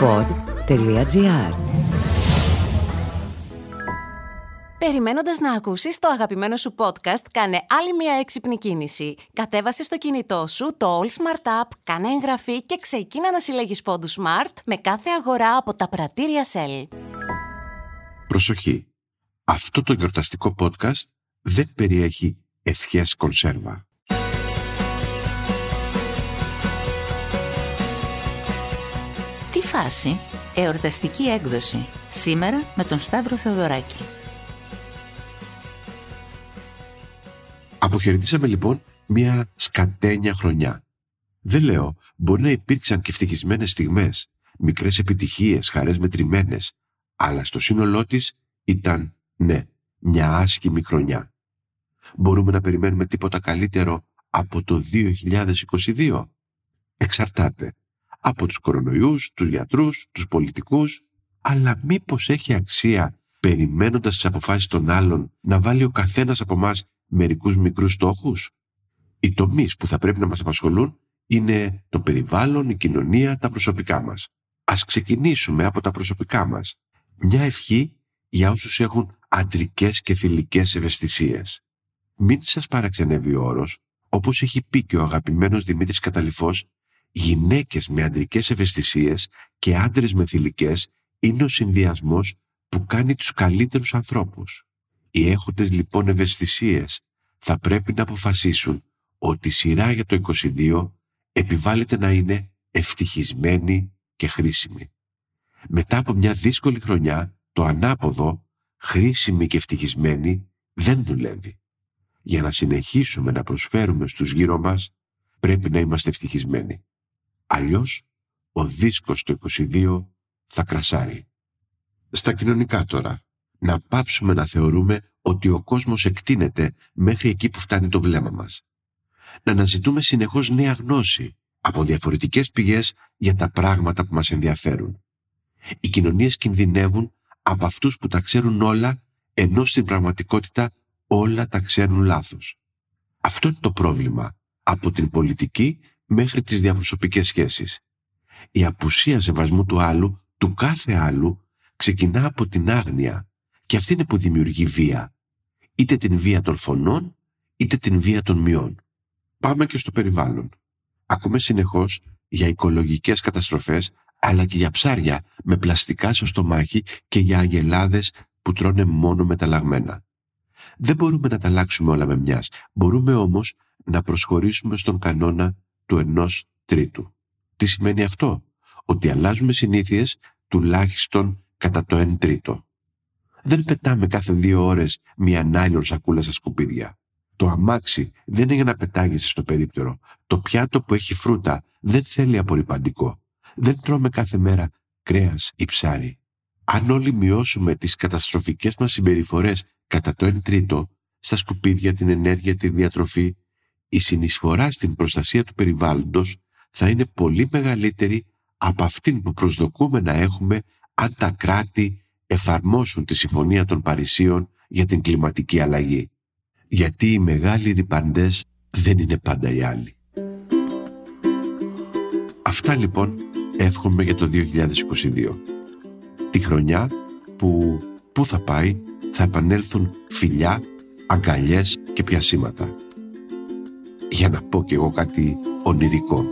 pod.gr Περιμένοντας να ακούσεις το αγαπημένο σου podcast, κάνε άλλη μια έξυπνη κίνηση. Κατέβασε στο κινητό σου το All Smart App, κάνε εγγραφή και ξεκίνα να συλλέγεις πόντους Smart με κάθε αγορά από τα πρατήρια Shell. Προσοχή! Αυτό το γιορταστικό podcast δεν περιέχει ευχές κονσέρβα. Φάση, εορταστική έκδοση, σήμερα με τον Σταύρο Θεοδωράκη. Αποχαιρετήσαμε λοιπόν μια σκατένια χρονιά. Δεν λέω, μπορεί να υπήρξαν και ευτυχισμένες στιγμές, μικρές επιτυχίες, χαρές μετρημένες, αλλά στο σύνολό της ήταν, ναι, μια άσχημη χρονιά. Μπορούμε να περιμένουμε τίποτα καλύτερο από το 2022. Εξαρτάται από τους κορονοϊούς, τους γιατρούς, τους πολιτικούς, αλλά μήπως έχει αξία περιμένοντας τις αποφάσεις των άλλων να βάλει ο καθένας από εμάς μερικούς μικρούς στόχους; Οι τομείς που θα πρέπει να μας απασχολούν είναι το περιβάλλον, η κοινωνία, τα προσωπικά μας. Ας ξεκινήσουμε από τα προσωπικά μας. Μια ευχή για όσους έχουν αντρικές και θηλυκές ευαισθησίες. Μην σας παραξενεύει ο όρος, όπως έχει πει και ο αγαπημένος Δημήτρης Καταληφός, γυναίκες με αντρικές ευαισθησίες και άντρες με θηλυκές είναι ο συνδυασμός που κάνει τους καλύτερους ανθρώπους. Οι έχοντες λοιπόν ευαισθησίες θα πρέπει να αποφασίσουν ότι η σειρά για το 22 επιβάλλεται να είναι ευτυχισμένη και χρήσιμη. Μετά από μια δύσκολη χρονιά, το ανάποδο, χρήσιμη και ευτυχισμένη, δεν δουλεύει. Για να συνεχίσουμε να προσφέρουμε στους γύρω μας, πρέπει να είμαστε ευτυχισμένοι. Αλλιώς, ο δίσκος το 22 θα κρασάρει. Στα κοινωνικά τώρα, να πάψουμε να θεωρούμε ότι ο κόσμος εκτείνεται μέχρι εκεί που φτάνει το βλέμμα μας. Να αναζητούμε συνεχώς νέα γνώση από διαφορετικές πηγές για τα πράγματα που μας ενδιαφέρουν. Οι κοινωνίες κινδυνεύουν από αυτούς που τα ξέρουν όλα, ενώ στην πραγματικότητα όλα τα ξέρουν λάθος. Αυτό είναι το πρόβλημα από την πολιτική μέχρι τις διαπροσωπικές σχέσεις. Η απουσία σεβασμού του άλλου, του κάθε άλλου, ξεκινά από την άγνοια και αυτή είναι που δημιουργεί βία. Είτε την βία των φωνών, είτε την βία των μειών. Πάμε και στο περιβάλλον. Ακούμε συνεχώς για οικολογικές καταστροφές, αλλά και για ψάρια με πλαστικά στο στομάχι και για αγελάδες που τρώνε μόνο μεταλλαγμένα. Δεν μπορούμε να τα αλλάξουμε όλα με μιας. Μπορούμε όμως να προσχωρήσουμε στον κανόνα του ενός τρίτου. Τι σημαίνει αυτό; Ότι αλλάζουμε συνήθειες τουλάχιστον κατά το εν τρίτο. Δεν πετάμε κάθε δύο ώρες μια νάιλον σακούλα στα σκουπίδια. Το αμάξι δεν είναι για να πετάγεσαι στο περίπτερο. Το πιάτο που έχει φρούτα δεν θέλει απορριπαντικό. Δεν τρώμε κάθε μέρα κρέας ή ψάρι. Αν όλοι μειώσουμε τις καταστροφικές μας συμπεριφορές κατά το εν τρίτο, στα σκουπίδια, την ενέργεια, τη διατροφή, η συνεισφορά στην προστασία του περιβάλλοντος θα είναι πολύ μεγαλύτερη από αυτήν που προσδοκούμε να έχουμε αν τα κράτη εφαρμόσουν τη Συμφωνία των Παρισίων για την κλιματική αλλαγή. Γιατί οι μεγάλοι ρηπαντές δεν είναι πάντα οι άλλοι. Αυτά λοιπόν εύχομαι για το 2022. Τη χρονιά που πού θα πάει θα επανέλθουν φιλιά, αγκαλιές και πιασίματα. Για να πω κι εγώ κάτι ονειρικό.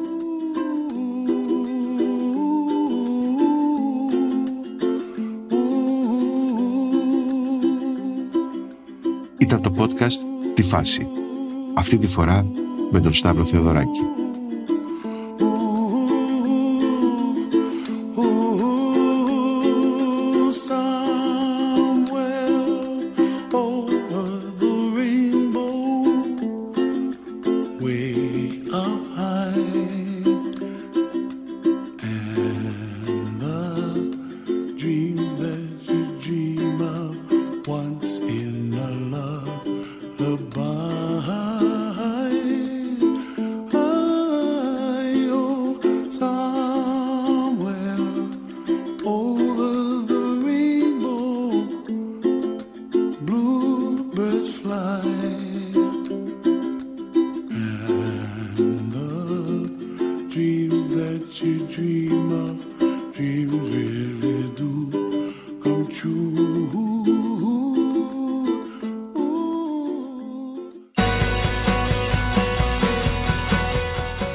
Ήταν το podcast «Τη φάση». Αυτή τη φορά με τον Σταύρο Θεοδωράκη. day.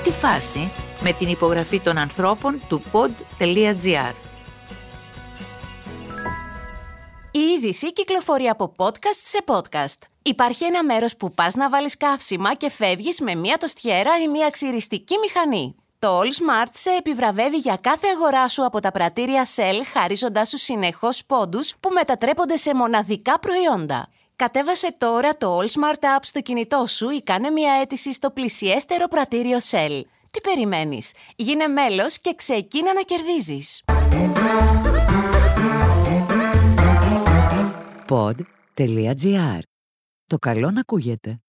Τη φάση με την υπογραφή των ανθρώπων του pod.gr Η είδηση κυκλοφορεί από podcast σε podcast. Υπάρχει ένα μέρος που πας να βάλεις καύσιμα και φεύγεις με μία τοστιέρα ή μία ξυριστική μηχανή. Το All Smart σε επιβραβεύει για κάθε αγορά σου από τα πρατήρια Shell χαρίζοντάς σου συνεχώς πόντους που μετατρέπονται σε μοναδικά προϊόντα. Κατέβασε τώρα το All Smart App στο κινητό σου ή κάνε μια αίτηση στο πλησιέστερο πρατήριο Shell. Τι περιμένεις; Γίνε μέλος και ξεκίνα να κερδίζεις. pod.gr. Το καλό να ακούγεται.